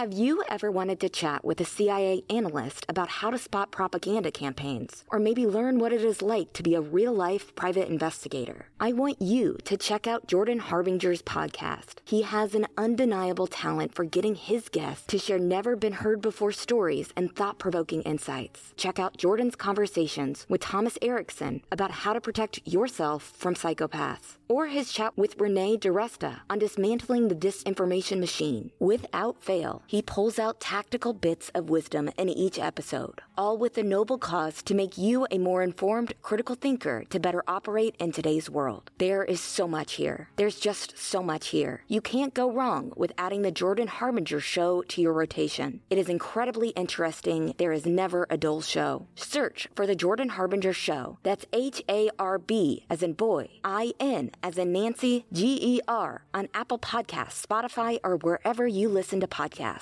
Have you ever wanted to chat with a CIA analyst about how to spot propaganda campaigns, or maybe learn what it is like to be a real life private investigator? I want you to check out Jordan Harbinger's podcast. He has an undeniable talent for getting his guests to share never been heard before stories and thought provoking insights. Check out Jordan's conversations with Thomas Erikson about how to protect yourself from psychopaths or his chat with Renee DiResta on dismantling the disinformation machine. Without fail, he pulls out tactical bits of wisdom in each episode, all with the noble cause to make you a more informed, critical thinker to better operate in today's world. There is so much here. There's just so much here. You can't go wrong with adding the Jordan Harbinger show to your rotation. It is incredibly interesting. There is never a dull show. Search for the Jordan Harbinger show. That's H A R B as in boy, I N as in Nancy, G E R, on Apple Podcasts, Spotify, or wherever you listen to podcasts.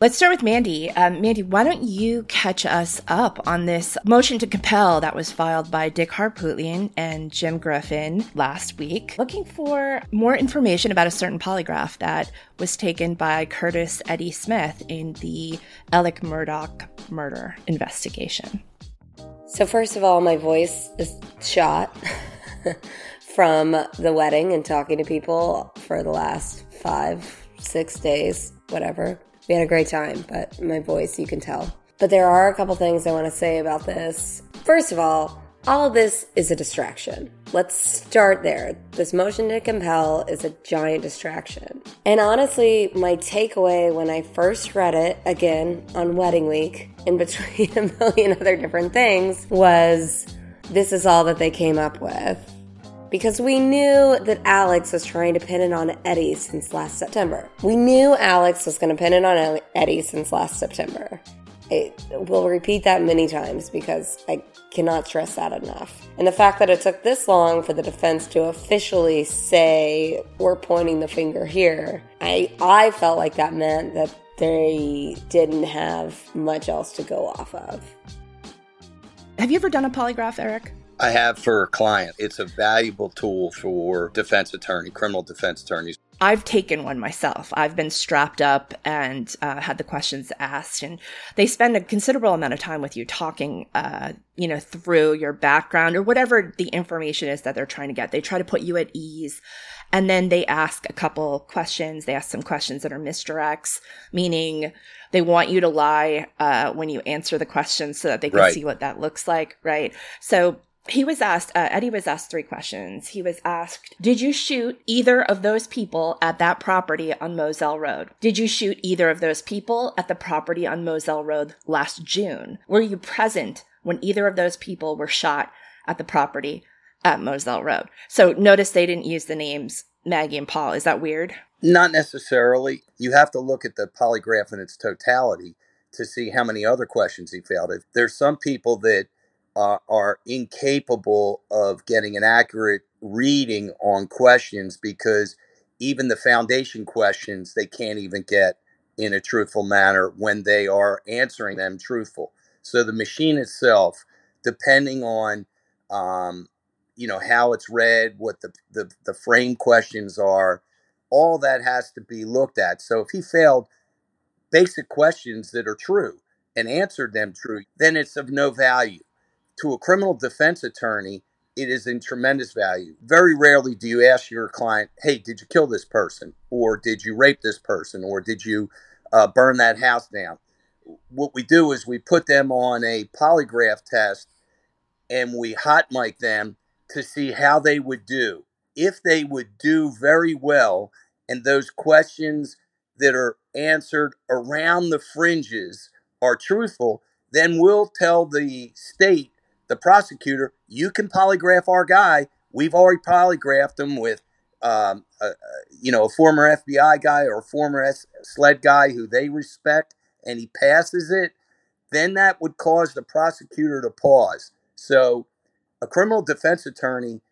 Let's start with Mandy. Um, Mandy, why don't you catch us up on this motion to compel that was filed by Dick Harpootlian and Jim Griffin last week, looking for more information about a certain polygraph that was taken by Curtis Eddie Smith in the Alex Murdaugh murder investigation. So, first of all, my voice is shot from the wedding and talking to people for the last five, six days, whatever. We had a great time, but my voice, you can tell. But there are a couple things I want to say about this. First of all, all of this is a distraction. Let's start there. This motion to compel is a giant distraction. And honestly, my takeaway when I first read it, again on wedding week, in between a million other different things, was this is all that they came up with. Because we knew that Alex was trying to pin it on Eddie since last September. We knew Alex was going to pin it on Eddie since last September. I will repeat that many times because I cannot stress that enough. And the fact that it took this long for the defense to officially say we're pointing the finger here, I I felt like that meant that they didn't have much else to go off of. Have you ever done a polygraph, Eric? I have for a client. It's a valuable tool for defense attorney, criminal defense attorneys. I've taken one myself. I've been strapped up and uh, had the questions asked, and they spend a considerable amount of time with you talking, uh, you know, through your background or whatever the information is that they're trying to get. They try to put you at ease, and then they ask a couple questions. They ask some questions that are misdirects, meaning they want you to lie uh, when you answer the question so that they can Right. see what that looks like, right? So he was asked, uh, Eddie was asked three questions. He was asked, Did you shoot either of those people at that property on Moselle Road? Did you shoot either of those people at the property on Moselle Road last June? Were you present when either of those people were shot at the property at Moselle Road? So notice they didn't use the names Maggie and Paul. Is that weird? Not necessarily. You have to look at the polygraph in its totality to see how many other questions he failed. There's some people that uh, are incapable of getting an accurate reading on questions because even the foundation questions they can't even get in a truthful manner when they are answering them truthful. So the machine itself, depending on um, you know how it's read, what the, the the frame questions are, all that has to be looked at. So if he failed basic questions that are true and answered them true, then it's of no value. To a criminal defense attorney, it is in tremendous value. Very rarely do you ask your client, hey, did you kill this person? Or did you rape this person? Or did you uh, burn that house down? What we do is we put them on a polygraph test and we hot mic them to see how they would do. If they would do very well, and those questions that are answered around the fringes are truthful, then we'll tell the state, the prosecutor, you can polygraph our guy. We've already polygraphed him with um, uh, you know, a former FBI guy or a former S- SLED guy who they respect, and he passes it, then that would cause the prosecutor to pause. So, a criminal defense attorney,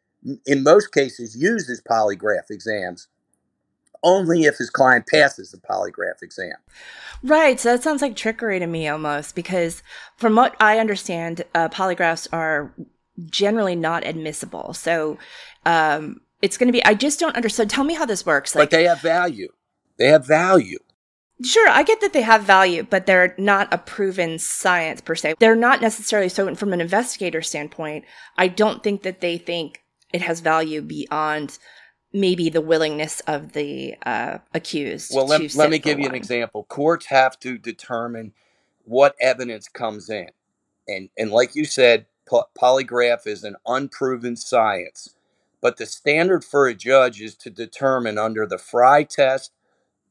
in most cases, uses polygraph exams only if his client passes the polygraph exam. Right. So that sounds like trickery to me almost because from what I understand, uh, polygraphs are generally not admissible. So um, it's going to be, I just don't understand. Tell me how this works. Like, but they have value. They have value. Sure, I get that they have value, but they're not a proven science per se. They're not necessarily so from an investigator standpoint. I don't think that they think it has value beyond maybe the willingness of the uh, accused. Well, let, let me give you an example. Courts have to determine what evidence comes in, and and like you said, po- polygraph is an unproven science. But the standard for a judge is to determine under the Frye test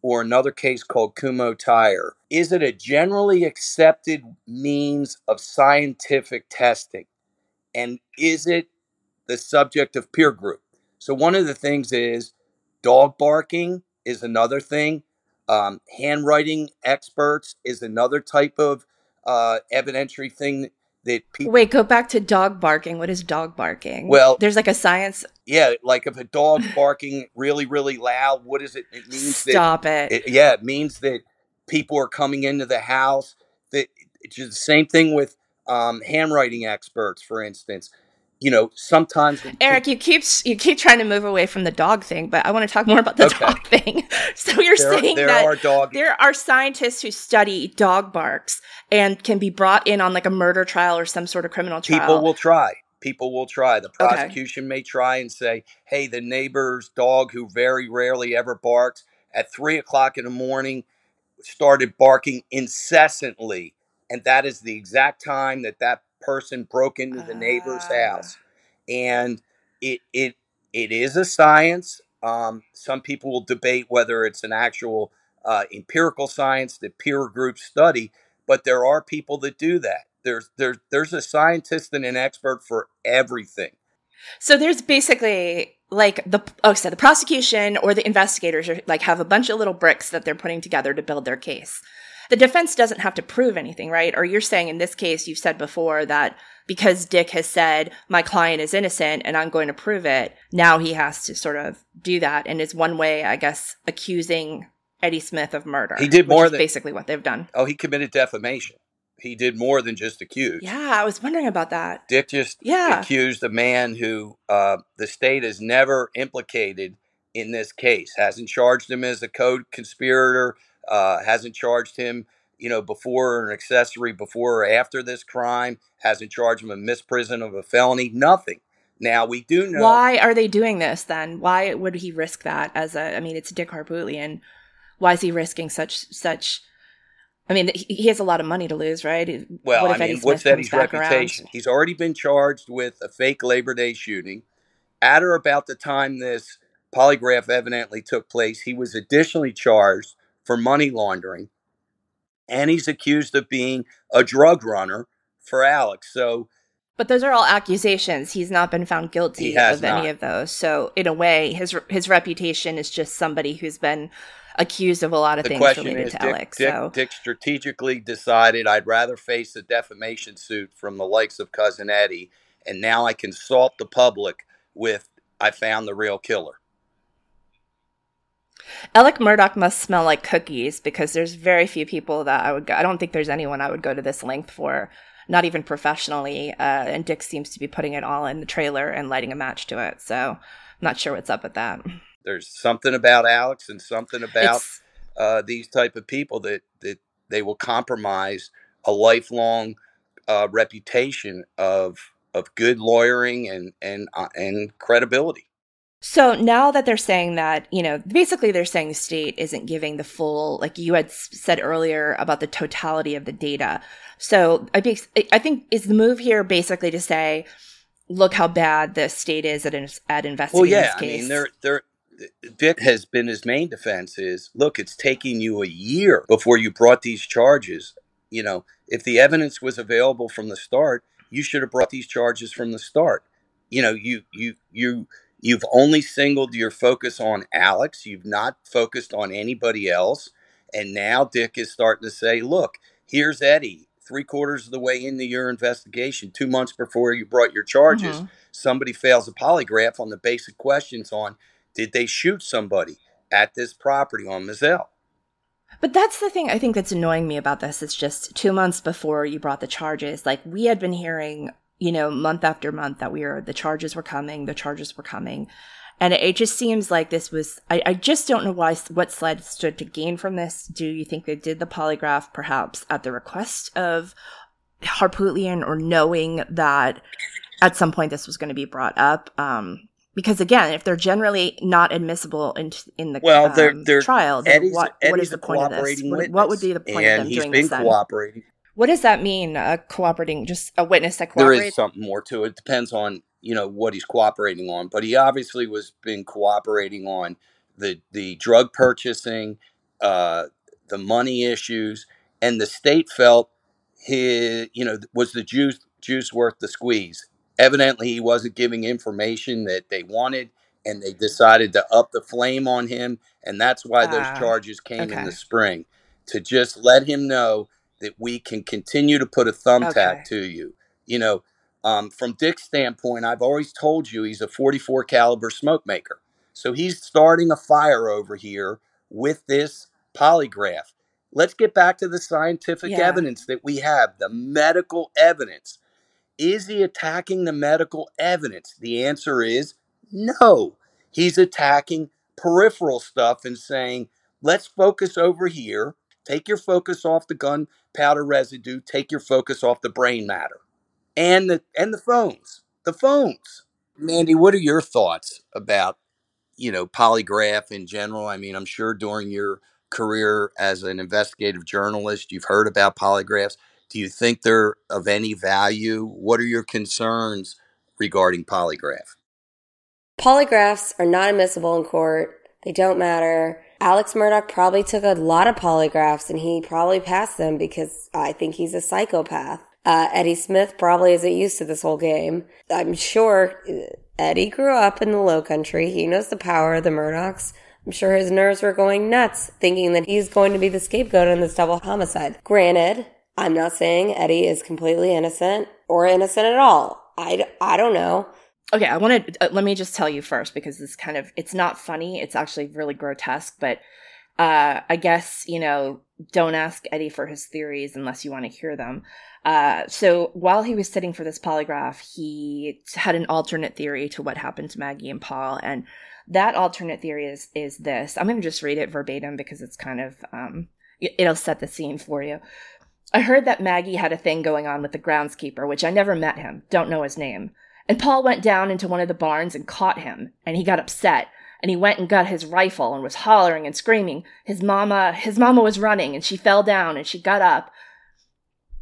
or another case called Kumho Tire. is it a generally accepted means of scientific testing? And is it the subject of peer group? So one of the things is dog barking is another thing. Um, handwriting experts is another type of uh, evidentiary thing that people. Wait, go back to dog barking. What is dog barking? Well, there's like a science. Yeah, like if a dog barking really, really loud, what is it? It means stop that, it. it. Yeah, it means that people are coming into the house. That it's the same thing with um, handwriting experts, for instance you know, sometimes Eric, you keep you keep trying to move away from the dog thing, but I want to talk more about the okay. dog thing. so you're there, saying there that are dog- there are scientists who study dog barks and can be brought in on like a murder trial or some sort of criminal trial. People will try. People will try. The prosecution okay. may try and say, "Hey, the neighbor's dog, who very rarely ever barks, at three o'clock in the morning, started barking incessantly, and that is the exact time that that person broke into the neighbor's ah. house, and it it it is a science. Um, some people will debate whether it's an actual uh, empirical science that peer group study, but there are people that do that. There's there's there's a scientist and an expert for everything. So there's basically like the oh so the prosecution or the investigators are like have a bunch of little bricks that they're putting together to build their case the defense doesn't have to prove anything, right? Or you're saying in this case, you've said before that because Dick has said, my client is innocent and I'm going to prove it, now he has to sort of do that. And it's one way, I guess, accusing Eddie Smith of murder. He did more than basically what they've done. Oh, he committed defamation. He did more than just accuse. Yeah, I was wondering about that. Dick just yeah. accused a man who uh, the state has never implicated in this case, hasn't charged him as a co-conspirator, uh, hasn't charged him, you know, before an accessory before or after this crime, hasn't charged him a misprision of a felony, nothing. Now we do know why are they doing this then? Why would he risk that as a? I mean, it's Dick Harpootlian. Why is he risking such such? I mean, he has a lot of money to lose, right? Well, what I mean, Smith what's Eddie's reputation? Around? He's already been charged with a fake Labor Day shooting. At or about the time this polygraph evidently took place, he was additionally charged for money laundering, and he's accused of being a drug runner for Alex. So, but those are all accusations. He's not been found guilty of not. any of those. So, in a way, his his reputation is just somebody who's been accused of a lot of the things related is, to Dick, Alex. Dick, so. Dick strategically decided I'd rather face a defamation suit from the likes of cousin Eddie, and now I can salt the public with I found the real killer. Alex Murdaugh must smell like cookies because there's very few people that I would go. I don't think there's anyone I would go to this length for, not even professionally. Uh, and Dick seems to be putting it all in the trailer and lighting a match to it. So I'm not sure what's up with that. There's something about Alex and something about uh, these type of people that that they will compromise a lifelong uh, reputation of of good lawyering and and uh, and credibility. So now that they're saying that, you know, basically they're saying the state isn't giving the full, like you had said earlier about the totality of the data. So I, be, I think is the move here basically to say, look how bad the state is at at investigating this case. well, yeah, I mean, they're they're has been his main defense is look, it's taking you a year before you brought these charges. You know, if the evidence was available from the start, you should have brought these charges from the start. You know, you you you You've only singled your focus on Alex. You've not focused on anybody else. And now Dick is starting to say, look, here's Eddie, three quarters of the way into your investigation, two months before you brought your charges. Mm-hmm. Somebody fails a polygraph on the basic questions on did they shoot somebody at this property on Moselle? But that's the thing I think that's annoying me about this. It's just two months before you brought the charges. Like we had been hearing, you know, month after month that we were the charges were coming, the charges were coming. And it, just seems like this was, I, I just don't know why, what SLED stood to gain from this. Do you think they did the polygraph perhaps at the request of Harpootlian or knowing that at some point this was going to be brought up? Um, because again, if they're generally not admissible in in the well, they're, um, they're, trial, then Eddie's, what, Eddie's what is the point of this? What, what, would be the point of them he's doing been this? Then? What does that mean? Uh, cooperating, just a witness that cooperates. There is something more to it. Depends on you know what he's cooperating on, but he obviously was been cooperating on the the drug purchasing, uh, the money issues, and the state felt his you know was the juice juice worth the squeeze evidently he wasn't giving information that they wanted and they decided to up the flame on him and that's why those ah, charges came okay. in the spring to just let him know that we can continue to put a thumbtack okay. to you you know um, from dick's standpoint i've always told you he's a 44 caliber smoke maker so he's starting a fire over here with this polygraph let's get back to the scientific yeah. evidence that we have the medical evidence is he attacking the medical evidence? The answer is no. He's attacking peripheral stuff and saying, let's focus over here. Take your focus off the gunpowder residue. Take your focus off the brain matter and the and the phones. The phones. Mandy, what are your thoughts about you know polygraph in general? I mean, I'm sure during your career as an investigative journalist, you've heard about polygraphs. Do you think they're of any value? What are your concerns regarding polygraph? Polygraphs are not admissible in court. They don't matter. Alex Murdaugh probably took a lot of polygraphs and he probably passed them because I think he's a psychopath. Uh, Eddie Smith probably isn't used to this whole game. I'm sure uh, Eddie grew up in the low country. He knows the power of the Murdaughs. I'm sure his nerves were going nuts thinking that he's going to be the scapegoat in this double homicide. Granted, I'm not saying Eddie is completely innocent or innocent at all. I, I don't know. Okay, I want to uh, let me just tell you first because this kind of it's not funny. It's actually really grotesque, but uh, I guess you know don't ask Eddie for his theories unless you want to hear them. Uh, so while he was sitting for this polygraph, he had an alternate theory to what happened to Maggie and Paul, and that alternate theory is is this. I'm going to just read it verbatim because it's kind of um, it'll set the scene for you. I heard that Maggie had a thing going on with the groundskeeper, which I never met him, don't know his name. And Paul went down into one of the barns and caught him, and he got upset, and he went and got his rifle and was hollering and screaming. His mama, his mama was running, and she fell down, and she got up,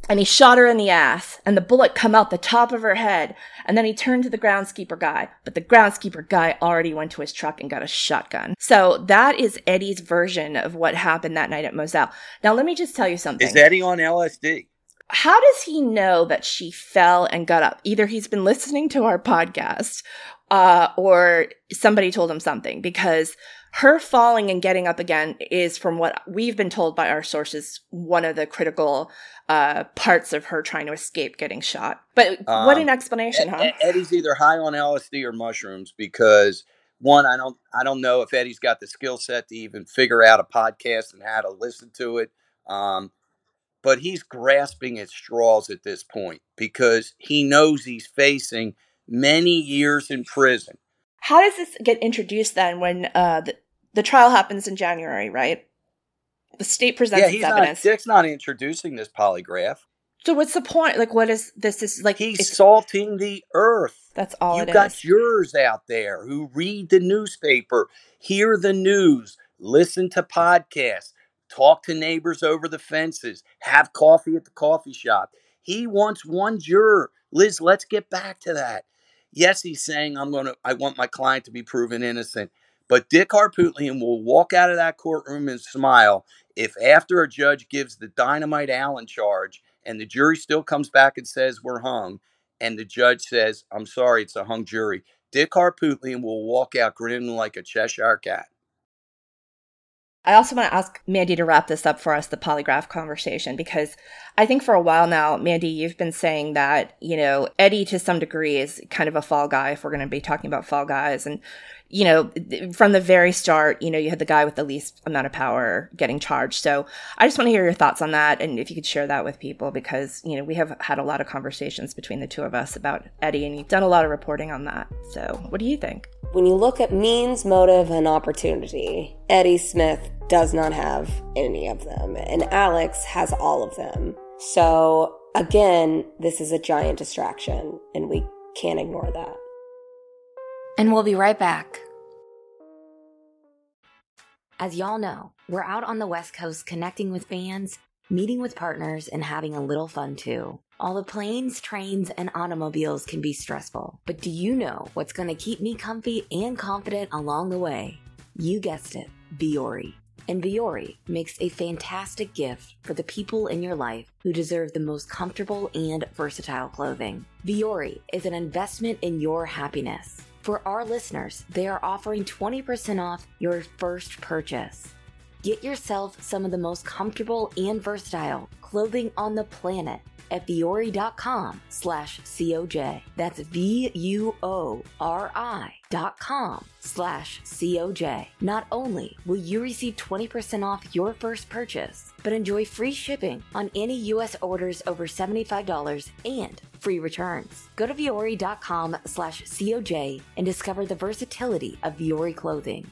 and he shot her in the ass and the bullet come out the top of her head and then he turned to the groundskeeper guy but the groundskeeper guy already went to his truck and got a shotgun. So that is eddie's version of what happened that night at moselle. Now let me just tell you something. Is eddie on lsd how does he know that she fell and got up? Either he's been listening to our podcast uh, or somebody told him something because her falling and getting up again is from what we've been told by our sources one of the critical uh, parts of her trying to escape getting shot. But um, what an explanation huh? Eddie's either high on lsd or mushrooms because one i don't i don't know if eddie's got the skill set to even figure out a podcast and how to listen to it. Um, but he's grasping at straws at this point because he knows he's facing many years in prison how does this get introduced then when uh, the, the trial happens in January, right? The state presents yeah, he's its evidence. Not, Dick's not introducing this polygraph. So what's the point? Like, what is this? Is like he's salting the earth. That's all. You've got jurors out there who read the newspaper, hear the news, listen to podcasts, talk to neighbors over the fences, have coffee at the coffee shop. He wants one juror. Liz, let's get back to that. Yes, he's saying I'm going to. I want my client to be proven innocent. But Dick Harpootlian will walk out of that courtroom and smile if after a judge gives the dynamite Allen charge and the jury still comes back and says we're hung and the judge says, I'm sorry, it's a hung jury. Dick Harpootlian will walk out grinning like a Cheshire cat. I also want to ask Mandy to wrap this up for us, the polygraph conversation, because I think for a while now, Mandy, you've been saying that, you know, Eddie to some degree is kind of a fall guy if we're going to be talking about fall guys. And you know, from the very start, you know, you had the guy with the least amount of power getting charged. So I just want to hear your thoughts on that. And if you could share that with people, because, you know, we have had a lot of conversations between the two of us about Eddie, and you've done a lot of reporting on that. So what do you think? When you look at means, motive, and opportunity, Eddie Smith does not have any of them, and Alex has all of them. So again, this is a giant distraction, and we can't ignore that. And we'll be right back. As y'all know, we're out on the West Coast connecting with fans, meeting with partners, and having a little fun too. All the planes, trains, and automobiles can be stressful, but do you know what's going to keep me comfy and confident along the way? You guessed it, Vuori. And Vuori makes a fantastic gift for the people in your life who deserve the most comfortable and versatile clothing. Vuori is an investment in your happiness. For our listeners, they are offering 20% off your first purchase. Get yourself some of the most comfortable and versatile clothing on the planet at vuori.com slash COJ. That's V-U-O-R-I dot com slash COJ. Not only will you receive 20% off your first purchase, but enjoy free shipping on any U.S. orders over $75 and free returns. Go to vuori.com slash COJ and discover the versatility of Vuori clothing.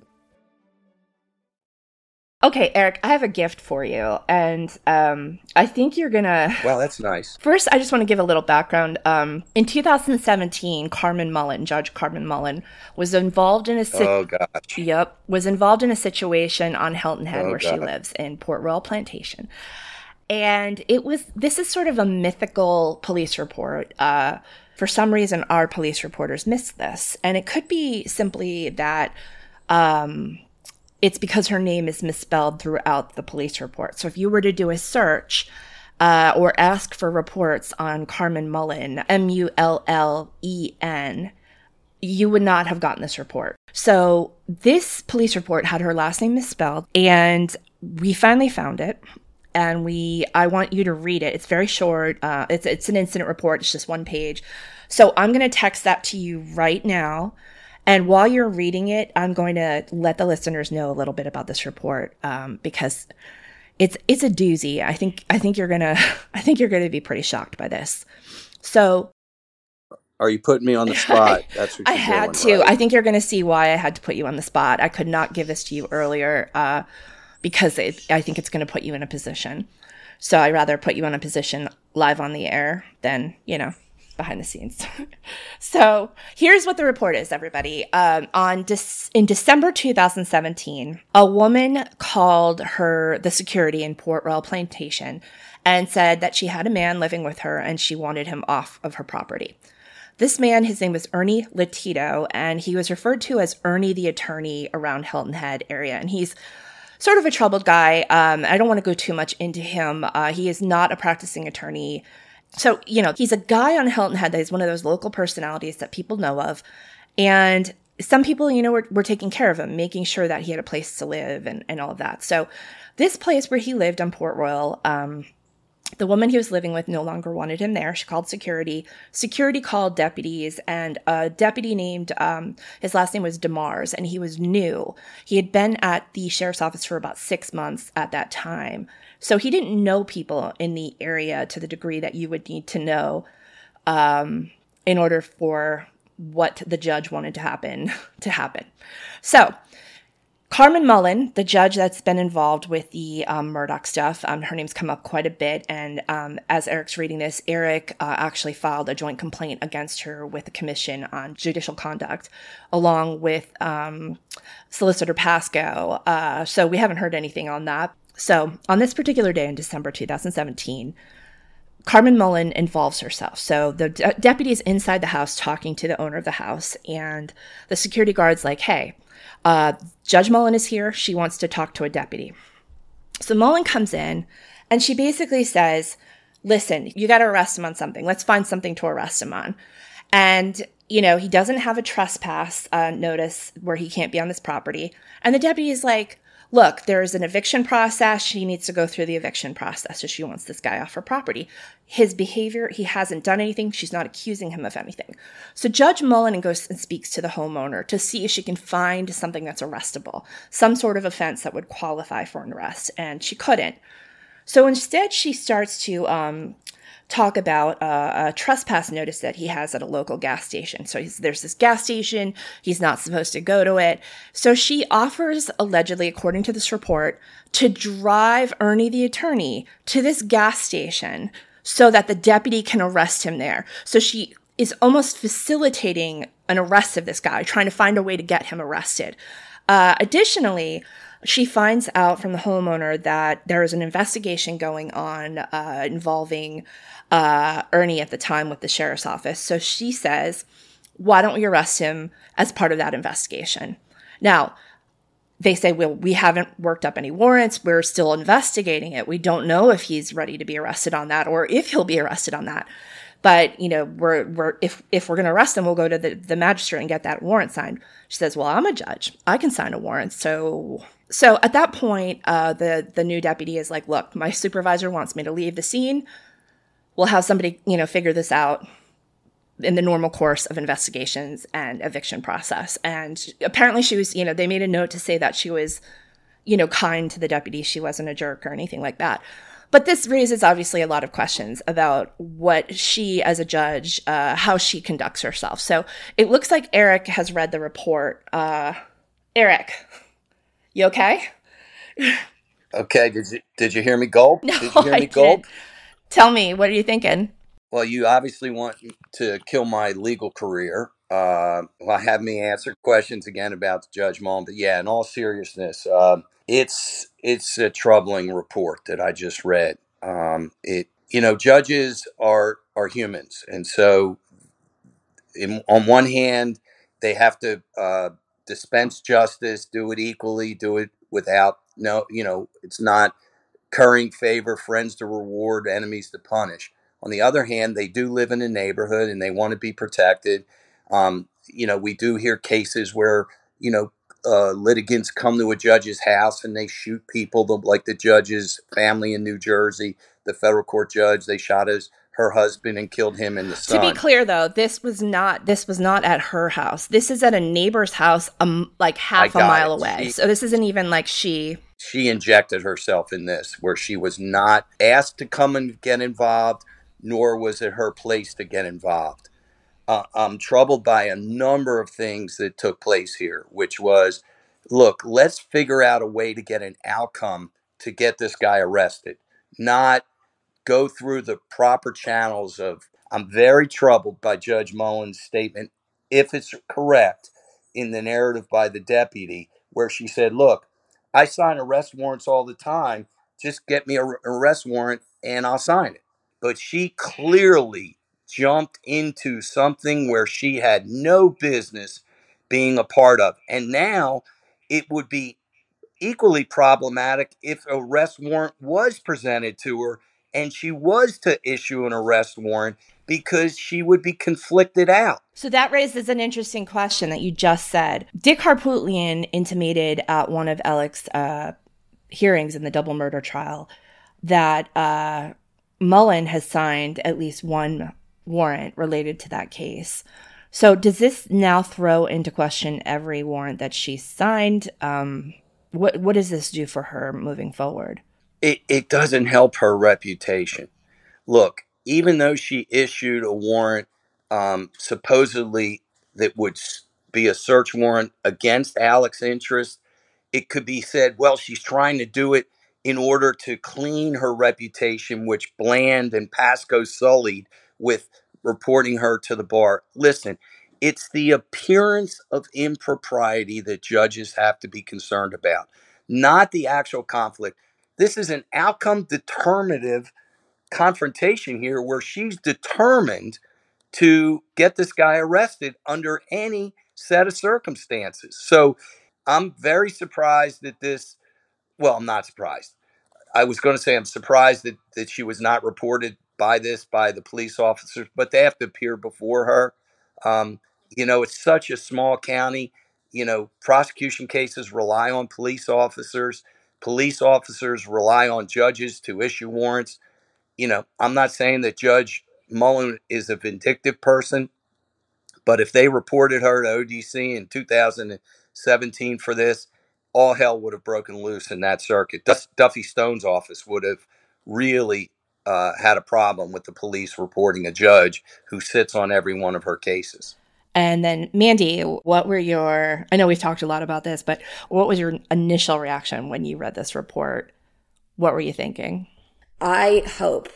Okay, Eric, I have a gift for you, and um, I think you're gonna. Well, that's nice. First, I just want to give a little background. Um, in 2017, Carmen Mullen, Judge Carmen Mullen, was involved in a. Si- oh gosh. Yep, was involved in a situation on Hilton Head, Oh, where she lives in Port Royal Plantation, and it was. This is sort of a mythical police report. Uh, for some reason, our police reporters missed this, and it could be simply that. Um, it's because her name is misspelled throughout the police report. So if you were to do a search uh, or ask for reports on Carmen Mullen, M U L L E N, you would not have gotten this report. So this police report had her last name misspelled, and we finally found it. And we, I want you to read it. It's very short. Uh, it's it's an incident report. It's just one page. So I'm going to text that to you right now. And while you're reading it, I'm going to let the listeners know a little bit about this report um, because it's it's a doozy. I think I think you're gonna I think you're gonna be pretty shocked by this. So Are you putting me on the spot? That's what I had doing, to. right? I think you're gonna see why I had to put you on the spot. I could not give this to you earlier uh, because it, I think it's gonna put you in a position. So I'd rather put you in a position live on the air than you know behind the scenes. so here's what the report is, everybody. Um, on Dec- in December 2017, a woman called her the security in Port Royal Plantation and said that she had a man living with her and she wanted him off of her property. This man, his name was Ernie Lotito, and he was referred to as Ernie the attorney around Hilton Head area. And he's sort of a troubled guy. Um, I don't want to go too much into him. Uh, he is not a practicing attorney. So, you know, he's a guy on Hilton Head that is one of those local personalities that people know of. And some people, you know, were, were taking care of him, making sure that he had a place to live and, and all of that. So, this place where he lived on Port Royal, um, the woman he was living with no longer wanted him there. She called security. Security called deputies, and a deputy named um, his last name was Demars, and he was new. He had been at the sheriff's office for about six months at that time, so he didn't know people in the area to the degree that you would need to know um, in order for what the judge wanted to happen to happen. So Carmen Mullen, the judge that's been involved with the um, Murdaugh stuff, um, her name's come up quite a bit. And um, as Eric's reading this, Eric uh, actually filed a joint complaint against her with the Commission on Judicial Conduct, along with um, Solicitor Pascoe. Uh, so we haven't heard anything on that. So on this particular day in December 2017, Carmen Mullen involves herself. So the de- deputy is inside the house talking to the owner of the house, and the security guard's like, hey, uh, Judge Mullen is here. She wants to talk to a deputy. So Mullen comes in and she basically says, Listen, you got to arrest him on something. Let's find something to arrest him on. And, you know, he doesn't have a trespass uh, notice where he can't be on this property. And the deputy is like, look, there's an eviction process. She needs to go through the eviction process. So she wants this guy off her property. His behavior, he hasn't done anything. She's not accusing him of anything. So Judge Mullen goes and speaks to the homeowner to see if she can find something that's arrestable, some sort of offense that would qualify for an arrest. And she couldn't. So instead, she starts to um, talk about a trespass notice that he has at a local gas station. So there's this gas station, he's not supposed to go to it. So she offers, allegedly, according to this report, to drive Ernie the attorney to this gas station so that the deputy can arrest him there. So she is almost facilitating an arrest of this guy, trying to find a way to get him arrested. Uh, additionally, she finds out from the homeowner that there is an investigation going on uh, involving uh, Ernie at the time with the sheriff's office. So she says, Why don't we arrest him as part of that investigation? Now, they say, Well, we haven't worked up any warrants. We're still investigating it. We don't know if he's ready to be arrested on that or if he'll be arrested on that. But, you know, we're, we're, if, if we're going to arrest him, we'll go to the, the magistrate and get that warrant signed. She says, well, I'm a judge. I can sign a warrant. So so at that point, uh, the the new deputy is like, "Look, my supervisor wants me to leave the scene. We'll have somebody, you know, figure this out in the normal course of investigations and eviction process." And apparently, she was, you know, they made a note to say that she was, you know, kind to the deputy. She wasn't a jerk or anything like that. But this raises obviously a lot of questions about what she, as a judge, uh, how she conducts herself. So it looks like Eric has read the report. Uh, Eric, you okay? Okay. Did you did you hear me gulp? No, did you hear I me gulp? did. Tell me, what are you thinking? Well, you obviously want to kill my legal career. Uh, well, have me answer questions again about Judge Mullen. But yeah, in all seriousness, um, it's it's a troubling report that I just read. Um, it you know judges are are humans, and so in, on one hand they have to uh, dispense justice, do it equally, do it without no, you know, it's not currying favor, friends to reward, enemies to punish. On the other hand, they do live in a neighborhood and they want to be protected. Um, you know, we do hear cases where you know uh, litigants come to a judge's house and they shoot people, like the judge's family in New Jersey, the federal court judge. They shot his her husband and killed him in the son. To be clear, though, this was not this was not at her house. This is at a neighbor's house, um, like half a mile it. away. She- so this isn't even like she. she injected herself in this, where she was not asked to come and get involved, nor was it her place to get involved. Uh, I'm troubled by a number of things that took place here, which was look, let's figure out a way to get an outcome to get this guy arrested, not go through the proper channels of. I'm very troubled by Judge Mullen's statement, if it's correct, in the narrative by the deputy, where she said, look, I sign arrest warrants all the time. Just get me an arrest warrant and I'll sign it. But she clearly jumped into something where she had no business being a part of. And now it would be equally problematic if arrest warrant was presented to her and she was to issue an arrest warrant because she would be conflicted out. So that raises an interesting question that you just said. Dick Harpootlian intimated at one of Alec's uh, hearings in the double murder trial that uh, Mullen has signed at least one warrant related to that case. So does this now throw into question every warrant that she signed? Um, what what does this do for her moving forward? It it doesn't help her reputation. Look, even though she issued a warrant um, supposedly that would be a search warrant against Alex's interest, it could be said, well, she's trying to do it in order to clean her reputation, which Bland and Pascoe sullied with reporting her to the bar. Listen, it's the appearance of impropriety that judges have to be concerned about, not the actual conflict. This is an outcome determinative confrontation here where she's determined to get this guy arrested under any set of circumstances. So I'm very surprised that this, well, I'm not surprised. I was going to say I'm surprised that, that she was not reported by this by the police officers, but they have to appear before her. Um, you know, it's such a small county. You know, prosecution cases rely on police officers. Police officers rely on judges to issue warrants. You know, I'm not saying that Judge Mullen is a vindictive person, but if they reported her to ODC in 2017 for this, all hell would have broken loose in that circuit. Duffy Stone's office would have really uh, had a problem with the police reporting a judge who sits on every one of her cases. And then, Mandy, what were your? I know we've talked a lot about this, but what was your initial reaction when you read this report? What were you thinking? I hope,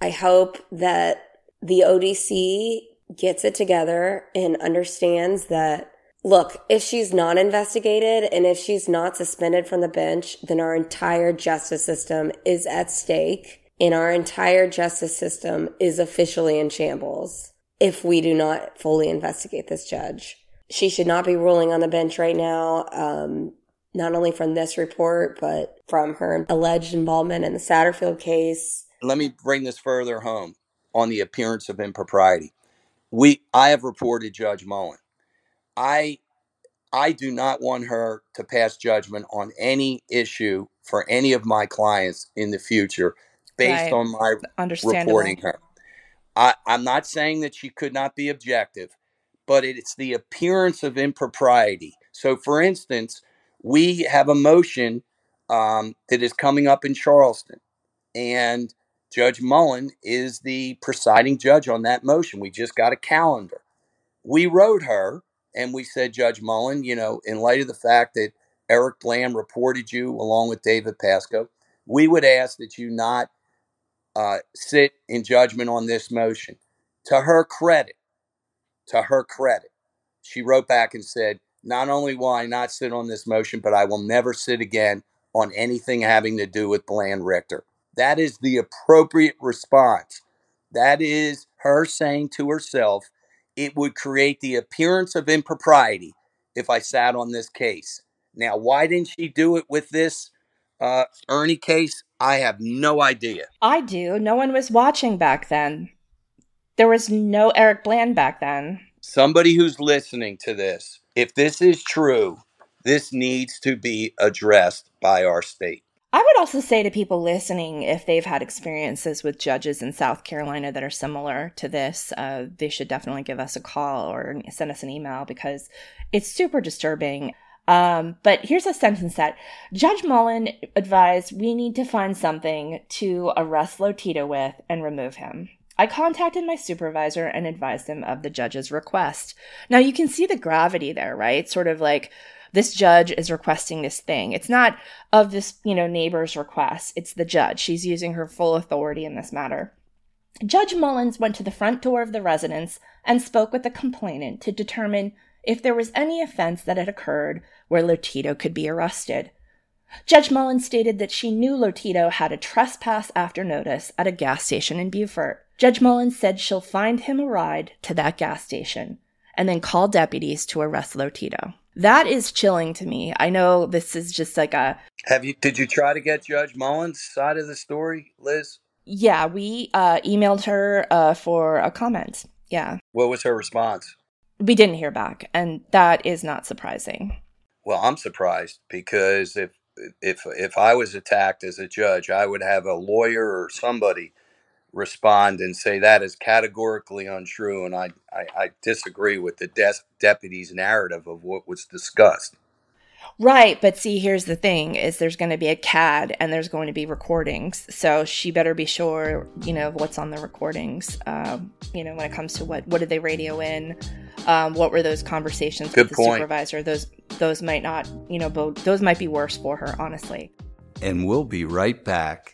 I hope that the ODC gets it together and understands that Look, if she's not investigated and if she's not suspended from the bench, then our entire justice system is at stake and our entire justice system is officially in shambles if we do not fully investigate this judge. She should not be ruling on the bench right now, um, not only from this report, but from her alleged involvement in the Satterfield case. Let me bring this further home on the appearance of impropriety. We, I have reported Judge Mullen I I do not want her to pass judgment on any issue for any of my clients in the future based right. on my reporting her. I, I'm not saying that she could not be objective, but it's the appearance of impropriety. So, for instance, we have a motion um, that is coming up in Charleston, and Judge Mullen is the presiding judge on that motion. We just got a calendar. We wrote her and we said, Judge Mullen, you know, in light of the fact that Eric Bland reported you along with David Pascoe, we would ask that you not uh, sit in judgment on this motion. To her credit, to her credit, she wrote back and said, Not only will I not sit on this motion, but I will never sit again on anything having to do with Bland Richter. That is the appropriate response. That is her saying to herself, it would create the appearance of impropriety if I sat on this case. Now, why didn't she do it with this uh, Ernie case? I have no idea. I do. No one was watching back then. There was no Eric Bland back then. Somebody who's listening to this, if this is true, this needs to be addressed by our state. I would also say to people listening, if they've had experiences with judges in South Carolina that are similar to this, uh, they should definitely give us a call or send us an email because it's super disturbing. Um, but here's a sentence that Judge Mullen advised we need to find something to arrest Lotito with and remove him. I contacted my supervisor and advised him of the judge's request. Now you can see the gravity there, right? Sort of like this judge is requesting this thing. It's not of this, you know, neighbor's request. It's the judge. She's using her full authority in this matter. Judge Mullins went to the front door of the residence and spoke with the complainant to determine if there was any offense that had occurred where Lotito could be arrested. Judge Mullins stated that she knew Lotito had a trespass after notice at a gas station in Beaufort. Judge Mullins said she'll find him a ride to that gas station and then call deputies to arrest Lotito. That is chilling to me. I know this is just like a. Have you? Did you try to get Judge Mullins' side of the story, Liz? Yeah, we uh, emailed her uh, for a comment. Yeah. What was her response? We didn't hear back, and that is not surprising. Well, I'm surprised because if if if I was attacked as a judge, I would have a lawyer or somebody respond and say that is categorically untrue, and I I, I disagree with the de- deputy's narrative of what was discussed. Right, but see, here's the thing: is there's going to be a CAD and there's going to be recordings, so she better be sure, you know, what's on the recordings. Um, you know, when it comes to what what did they radio in, um, what were those conversations Good with the point. supervisor? Those those might not, you know, bo- those might be worse for her, honestly. And we'll be right back.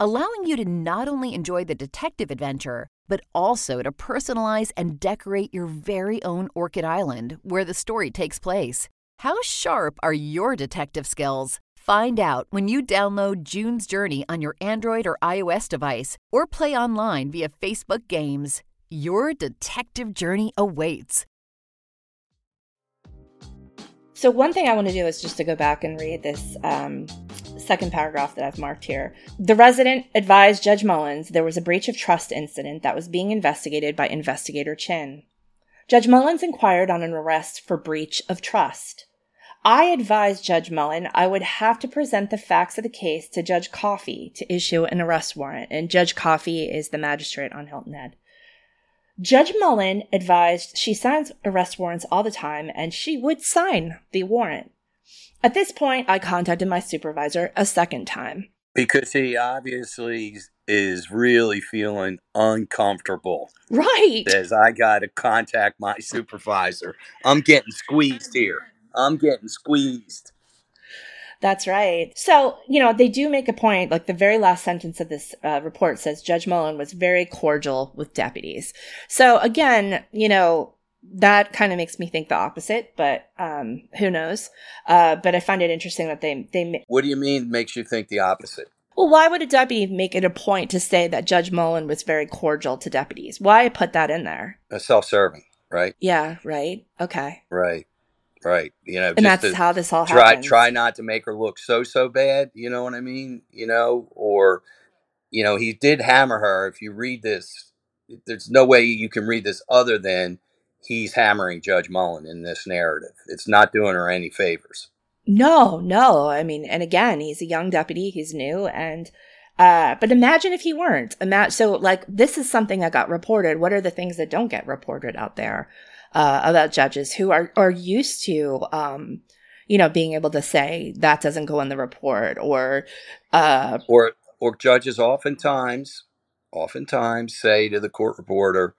allowing you to not only enjoy the detective adventure, but also to personalize and decorate your very own Orchid Island where the story takes place. How sharp are your detective skills? Find out when you download June's Journey on your Android or iOS device or play online via Facebook Games. Your detective journey awaits. So one thing I want to do is just to go back and read this um, second paragraph that I've marked here. The resident advised Judge Mullins there was a breach of trust incident that was being investigated by Investigator Chin. Judge Mullins inquired on an arrest for breach of trust. I advised Judge Mullen I would have to present the facts of the case to Judge Coffey to issue an arrest warrant, and Judge Coffey is the magistrate on Hilton Head. Judge Mullen advised she signs arrest warrants all the time and she would sign the warrant. At this point, I contacted my supervisor a second time. Because he obviously is really feeling uncomfortable. Right. Says, I got to contact my supervisor. I'm getting squeezed here. I'm getting squeezed. That's right. So, you know, they do make a point, like the very last sentence of this uh, report says Judge Mullen was very cordial with deputies. So, again, you know, that kind of makes me think the opposite, but um, who knows? Uh, but I find it interesting that they, they, What do you mean makes you think the opposite? well, why would a deputy make it a point to say that Judge Mullen was very cordial to deputies? Why put that in there? Self-serving, right? Yeah, right. Okay. Right, right. You know, And that's how this all try happens. try not to make her look so so bad. You know what I mean? You know, or you know, he did hammer her. If you read this, there's no way you can read this other than he's hammering Judge Mullen in this narrative. It's not doing her any favors. No, no. I mean, and again, he's a young deputy. He's new, and uh, but imagine if he weren't. Imagine so like this is something that got reported. What are the things that don't get reported out there uh, about judges who are are used to, um, you know, being able to say that doesn't go in the report or, uh, Or or judges oftentimes, oftentimes say to the court reporter,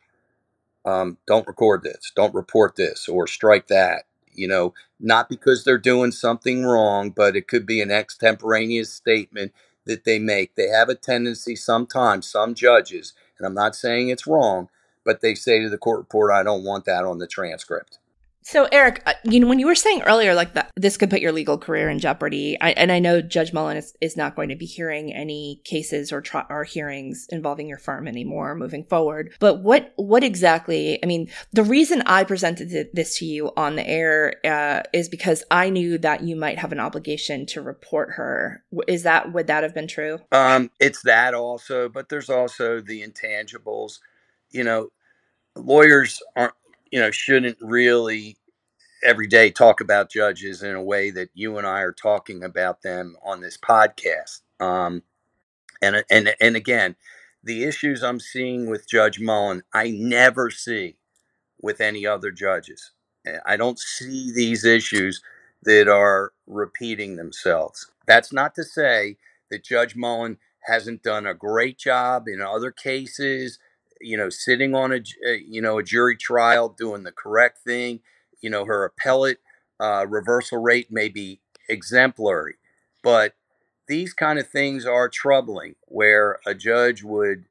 um, "Don't record this, don't report this, or strike that." You know, not because they're doing something wrong, but it could be an extemporaneous statement that they make. They have a tendency sometimes, some judges, and I'm not saying it's wrong, but they say to the court reporter, "I don't want that on the transcript." So, Eric, uh, you know, when you were saying earlier, like that, this could put your legal career in jeopardy, I, and I know Judge Mullen is, is not going to be hearing any cases or or hearings involving your firm anymore moving forward. But what what exactly? I mean, the reason I presented th- this to you on the air uh, is because I knew that you might have an obligation to report her. Is that would that have been true? Um, it's that also, but there's also the intangibles. You know, lawyers aren't, you know, shouldn't really every day talk about judges in a way that you and I are talking about them on this podcast. Um, and and and again, the issues I'm seeing with Judge Mullen, I never see with any other judges. Uh, I don't see these issues that are repeating themselves. That's not to say that Judge Mullen hasn't done a great job in other cases, you know, sitting on a, uh, you know, a jury trial, doing the correct thing. You know, her appellate uh, reversal rate may be exemplary, but these kind of things are troubling where a judge would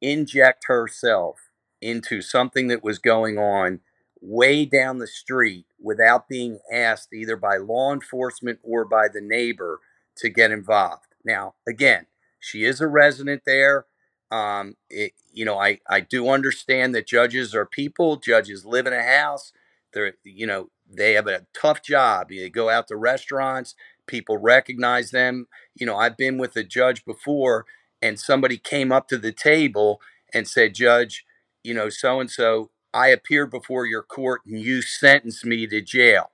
inject herself into something that was going on way down the street without being asked either by law enforcement or by the neighbor to get involved. Now, again, she is a resident there. Um, it, you know, I, I do understand that judges are people. Judges live in a house. They're, you know, they have a tough job. They go out to restaurants. People recognize them. You know, I've been with a judge before, and somebody came up to the table and said, "Judge, you know, so and so, I appeared before your court, and you sentenced me to jail."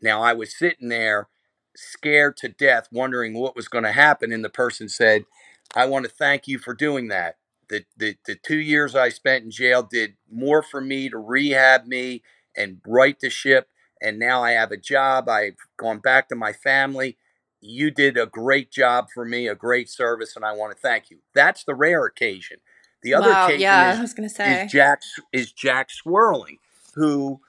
Now I was sitting there scared to death, wondering what was going to happen. And the person said, I want to thank you for doing that. The, the, the two years I spent in jail did more for me to rehab me and right the ship. And now I have a job. I've gone back to my family. You did a great job for me, a great service, and I want to thank you. That's the rare occasion. The other wow, occasion yeah, is, I was gonna say. is Jack is Jack Swerling, who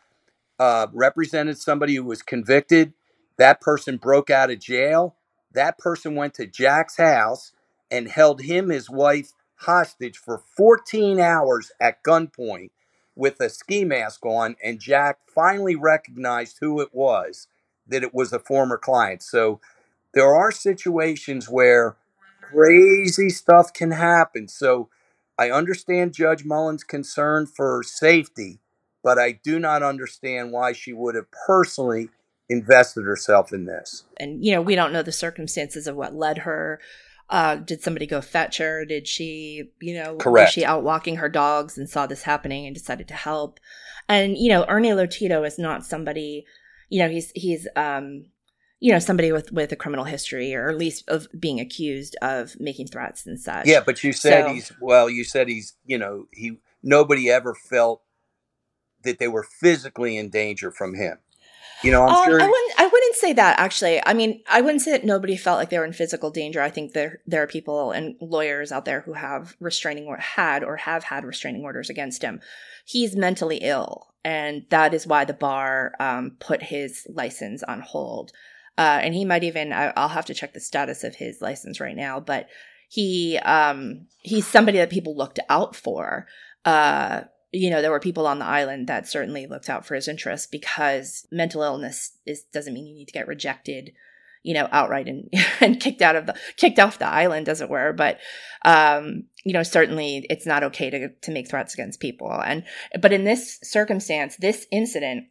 uh, represented somebody who was convicted. That person broke out of jail. That person went to Jack's house and held him, his wife, hostage for 14 hours at gunpoint with a ski mask on. And Jack finally recognized who it was, that it was a former client. So there are situations where crazy stuff can happen. So I understand Judge Mullen's concern for safety, but I do not understand why she would have personally invested herself in this. And you know, we don't know the circumstances of what led her. Uh, did somebody go fetch her? Did she, you know, Correct. was she out walking her dogs and saw this happening and decided to help? And you know, Ernie Lotito is not somebody, you know, he's he's um, you know, somebody with with a criminal history or at least of being accused of making threats and such. Yeah, but you said So- he's well, you said he's, you know, he nobody ever felt that they were physically in danger from him. You know, I'm Um, sure I wouldn't. I wouldn't say that actually. I mean, I wouldn't say that nobody felt like they were in physical danger. I think there there are people and lawyers out there who have restraining or had or have had restraining orders against him. He's mentally ill, and that is why the bar um, put his license on hold. Uh, and he might even. I, I'll have to check the status of his license right now, but he um, he's somebody that people looked out for. Uh, you know, there were people on the island that certainly looked out for his interests because mental illness is doesn't mean you need to get rejected, you know, outright and and kicked out of the kicked off the island, as it were. But um, you know, certainly it's not okay to to make threats against people. And but in this circumstance, this incident,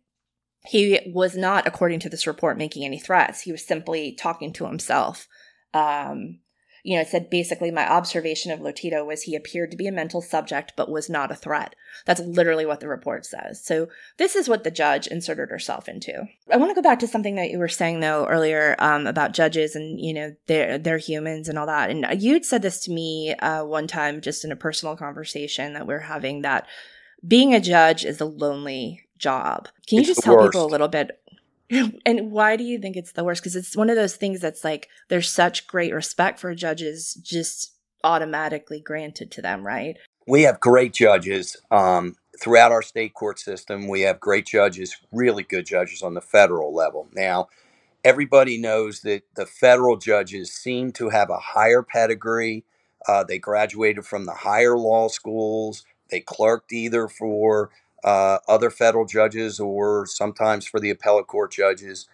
he was not, according to this report, making any threats. He was simply talking to himself. Um, you know, it said basically my observation of Lotito was he appeared to be a mental subject, but was not a threat. That's literally what the report says. So this is what the judge inserted herself into. I want to go back to something that you were saying though earlier um, about judges and you know they're they're humans and all that. And you'd said this to me uh, one time just in a personal conversation that we are having that being a judge is a lonely job. Can you It's just tell people a little bit and why do you think it's the worst? Because it's one of those things that's like there's such great respect for judges, just automatically granted to them, right? we have great judges um, throughout our state court system. We have great judges, really good judges on the federal level. Now, everybody knows that the federal judges seem to have a higher pedigree. Uh, they graduated from the higher law schools. They clerked either for uh, other federal judges or sometimes for the appellate court judges.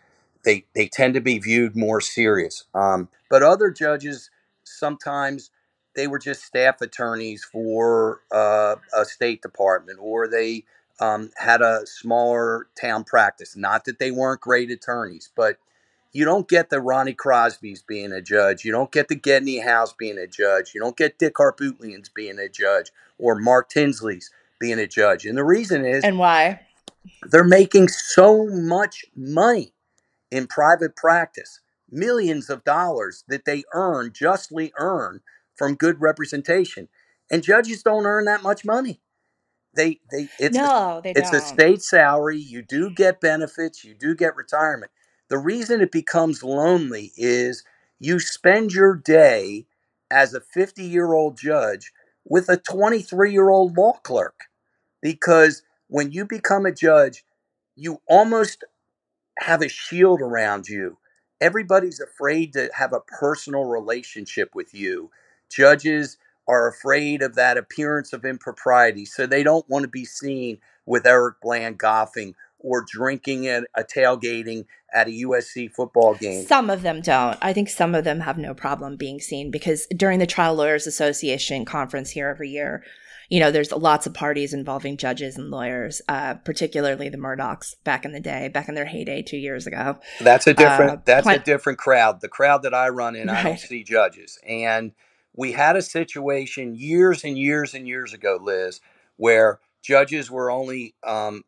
They they tend to be viewed more serious. Um, but other judges sometimes they were just staff attorneys for uh, a state department or they um, had a smaller town practice. Not that they weren't great attorneys, but you don't get the Ronnie Crosby's being a judge. You don't get the Gedney Howes being a judge. You don't get Dick Harpootlian's being a judge or Mark Tinsley's being a judge. And the reason is And why? they're making so much money in private practice millions of dollars that they earn justly earn from good representation and judges don't earn that much money they they it's a, no, they it's don't. a state salary you do get benefits you do get retirement the reason it becomes lonely is you spend your day as a 50 year old judge with a 23 year old law clerk because when you become a judge, you almost have a shield around you. Everybody's afraid to have a personal relationship with you. Judges are afraid of that appearance of impropriety, so they don't want to be seen with Eric Bland golfing or drinking at a tailgating at a USC football game. Some of them don't. I think some of them have no problem being seen because during the Trial Lawyers Association conference here every year, you know, there's lots of parties involving judges and lawyers, uh, particularly the Murdaughs back in the day, back in their heyday two years ago. That's a different. Uh, that's a different crowd. The crowd that I run in, right. I don't see judges. And we had a situation years and years and years ago, Liz, where judges were only um,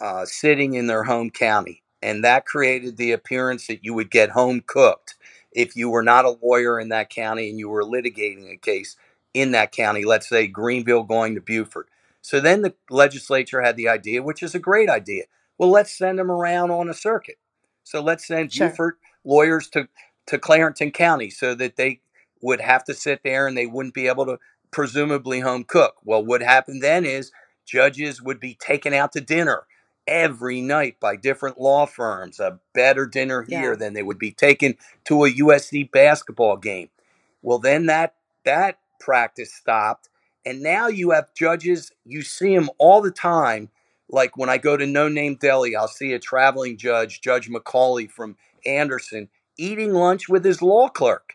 uh, sitting in their home county, and that created the appearance that you would get home cooked if you were not a lawyer in that county and you were litigating a case in that county, let's say Greenville going to Beaufort. So then the legislature had the idea, which is a great idea. Well, let's send them around on a circuit. So let's send sure. Beaufort lawyers to, to Clarendon County so that they would have to sit there and they wouldn't be able to presumably home cook. Well, what happened then is judges would be taken out to dinner every night by different law firms, a better dinner here yeah. than they would be taken to a USC basketball game. Well, then that that practice stopped. And now you have judges, you see them all the time. Like when I go to No Name Deli, I'll see a traveling judge, Judge McCauley from Anderson, eating lunch with his law clerk.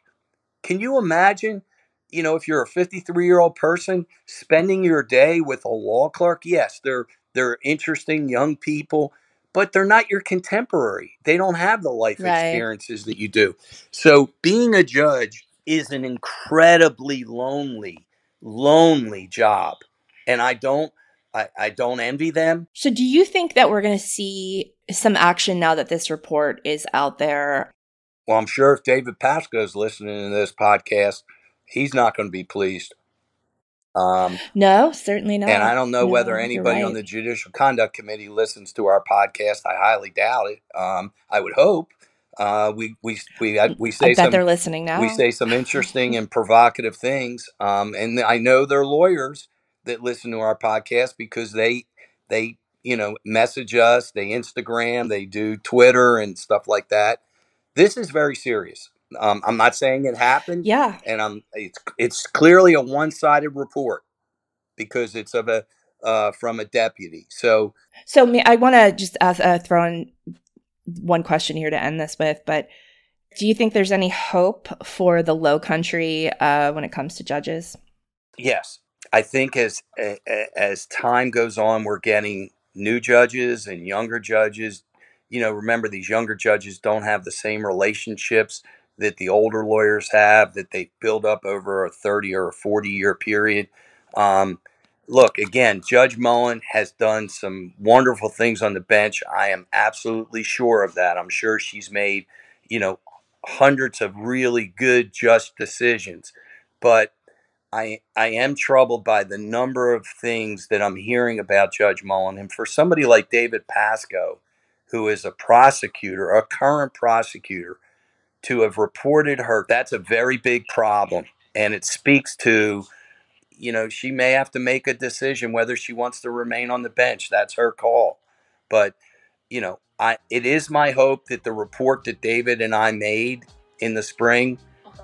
Can you imagine, you know, if you're a 53 year old person spending your day with a law clerk? Yes, they're they're interesting young people, but they're not your contemporary. They don't have the life right. experiences that you do. So being a judge is an incredibly lonely, lonely job. And I don't I, I don't envy them. So do you think that we're gonna see some action now that this report is out there? Well, I'm sure if David Pascoe is listening to this podcast, he's not going to be pleased. Um, no, certainly not. And I don't know no, whether anybody right. on the Judicial Conduct Committee listens to our podcast. I highly doubt it. Um, I would hope. Uh, we we we we say I bet some, they're listening now. We say some interesting and provocative things, um, and I know they're lawyers that listen to our podcast because they they you know message us, they Instagram, they do Twitter and stuff like that. This is very serious. Um, I'm not saying it happened. Yeah, and I'm it's it's clearly a one sided report because it's of a uh, from a deputy. So so I want to just uh, uh, throw in one question here to end this with, but do you think there's any hope for the low country uh, when it comes to judges? Yes. I think as as time goes on, we're getting new judges and younger judges. You know, remember these younger judges don't have the same relationships that the older lawyers have that they build up over a 30 or a 40 year period. Um, look, again, Judge Mullen has done some wonderful things on the bench. I am absolutely sure of that. I'm sure she's made, you know, hundreds of really good, just decisions. But I, I am troubled by the number of things that I'm hearing about Judge Mullen. And for somebody like David Pascoe, who is a prosecutor, a current prosecutor, to have reported her, that's a very big problem. And it speaks to you know, she may have to make a decision whether she wants to remain on the bench. That's her call. But, you know, I it is my hope that the report that David and I made in the spring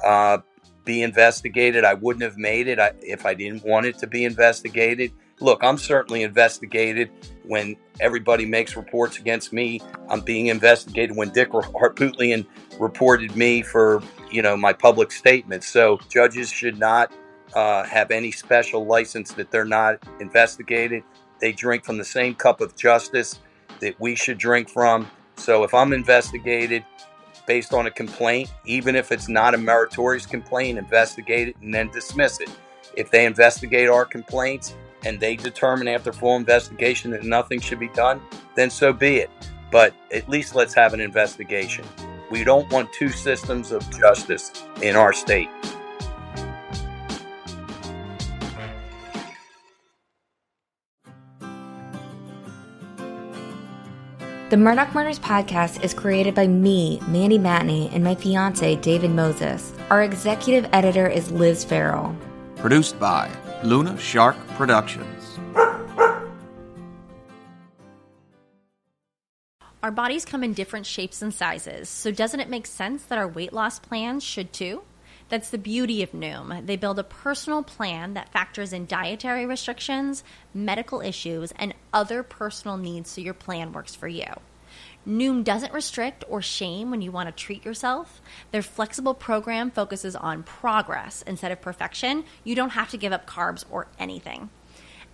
uh, be investigated. I wouldn't have made it if I didn't want it to be investigated. Look, I'm certainly investigated when everybody makes reports against me. I'm being investigated when Dick Harpootlian reported me for, you know, my public statements. So judges should not uh, have any special license that they're not investigated. They drink from the same cup of justice that we should drink from. So if I'm investigated based on a complaint, even if it's not a meritorious complaint, investigate it and then dismiss it. If they investigate our complaints and they determine after full investigation that nothing should be done, then so be it. But at least let's have an investigation. We don't want two systems of justice in our state. The Murdaugh Murders podcast is created by me, Mandy Matney, and my fiance, David Moses. Our executive editor is Liz Farrell. Produced by Luna Shark Productions. Our bodies come in different shapes and sizes, so doesn't it make sense that our weight loss plans should too? That's the beauty of Noom. They build a personal plan that factors in dietary restrictions, medical issues, and other personal needs so your plan works for you. Noom doesn't restrict or shame when you want to treat yourself. Their flexible program focuses on progress instead of perfection. You don't have to give up carbs or anything.